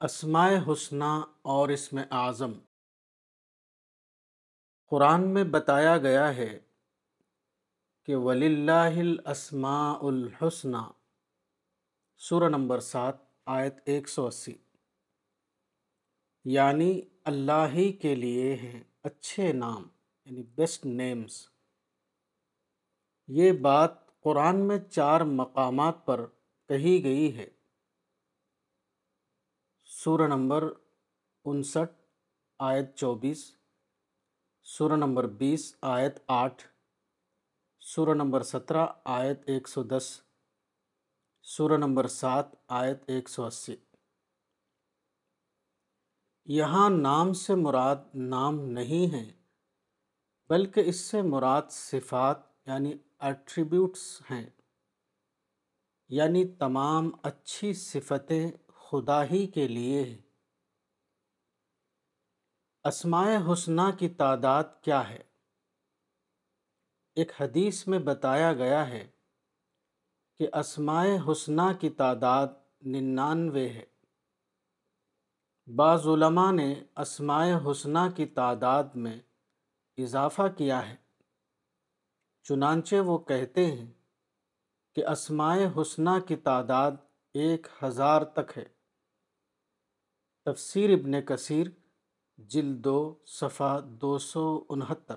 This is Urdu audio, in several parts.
اسماء حسنہ اور اسم اعظم۔ قرآن میں بتایا گیا ہے کہ ولی اللہ الاسماء الحسنہ سورہ نمبر سات، آیت ایک سو اسی۔ یعنی اللہ ہی کے لیے ہیں اچھے نام یعنی بیسٹ نیمز یہ بات قرآن میں چار مقامات پر کہی گئی ہے۔ سورہ نمبر انسٹھ، آیت چوبیس، سورہ نمبر بیس، آیت آٹھ، سورہ نمبر سترہ، آیت ایک سو دس، سورہ نمبر سات، آیت ایک سو اسی۔ یہاں نام سے مراد نام نہیں ہے، بلکہ اس سے مراد صفات یعنی ایٹریبیوٹس ہیں یعنی تمام اچھی صفتیں خدا ہی کے لیے۔ ہے اسماء حسنہ کی تعداد کیا ہے؟ ایک حدیث میں بتایا گیا ہے کہ اسماء حسنہ کی تعداد ننانوے ہے۔ بعض علماء نے اسماء حسنہ کی تعداد میں اضافہ کیا ہے، چنانچہ وہ کہتے ہیں کہ اسماء حسنہ کی تعداد ایک ہزار تک ہے۔ تفسیر ابن کثیر، جلد دو، صفحہ دو سو انہتر۔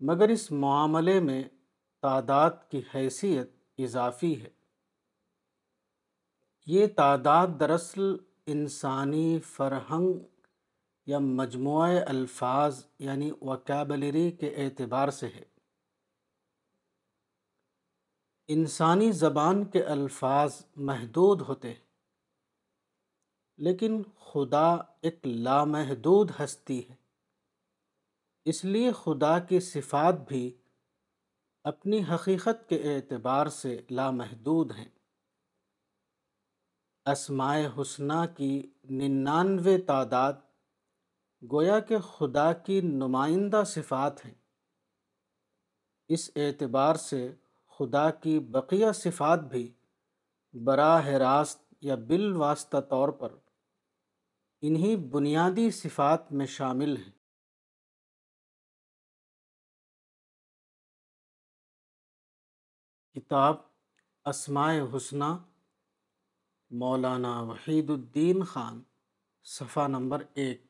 مگر اس معاملے میں تعداد کی حیثیت اضافی ہے۔ یہ تعداد دراصل انسانی فرہنگ یا مجموعہ الفاظ یعنی وکیبلری کے اعتبار سے ہے۔ انسانی زبان کے الفاظ محدود ہوتے ہیں۔ لیکن خدا ایک لامحدود ہستی ہے۔ اس لیے خدا کی صفات بھی اپنی حقیقت کے اعتبار سے لامحدود ہیں۔ اسماء حسنہ کی ننانوے تعداد گویا کہ خدا کی نمائندہ صفات ہیں۔ اس اعتبار سے خدا کی بقیہ صفات بھی براہ راست یا بالواسطہ طور پر انہی بنیادی صفات میں شامل ہیں۔ کتاب اسماء حسنہ مولانا وحید الدین خان، صفحہ نمبر ایک۔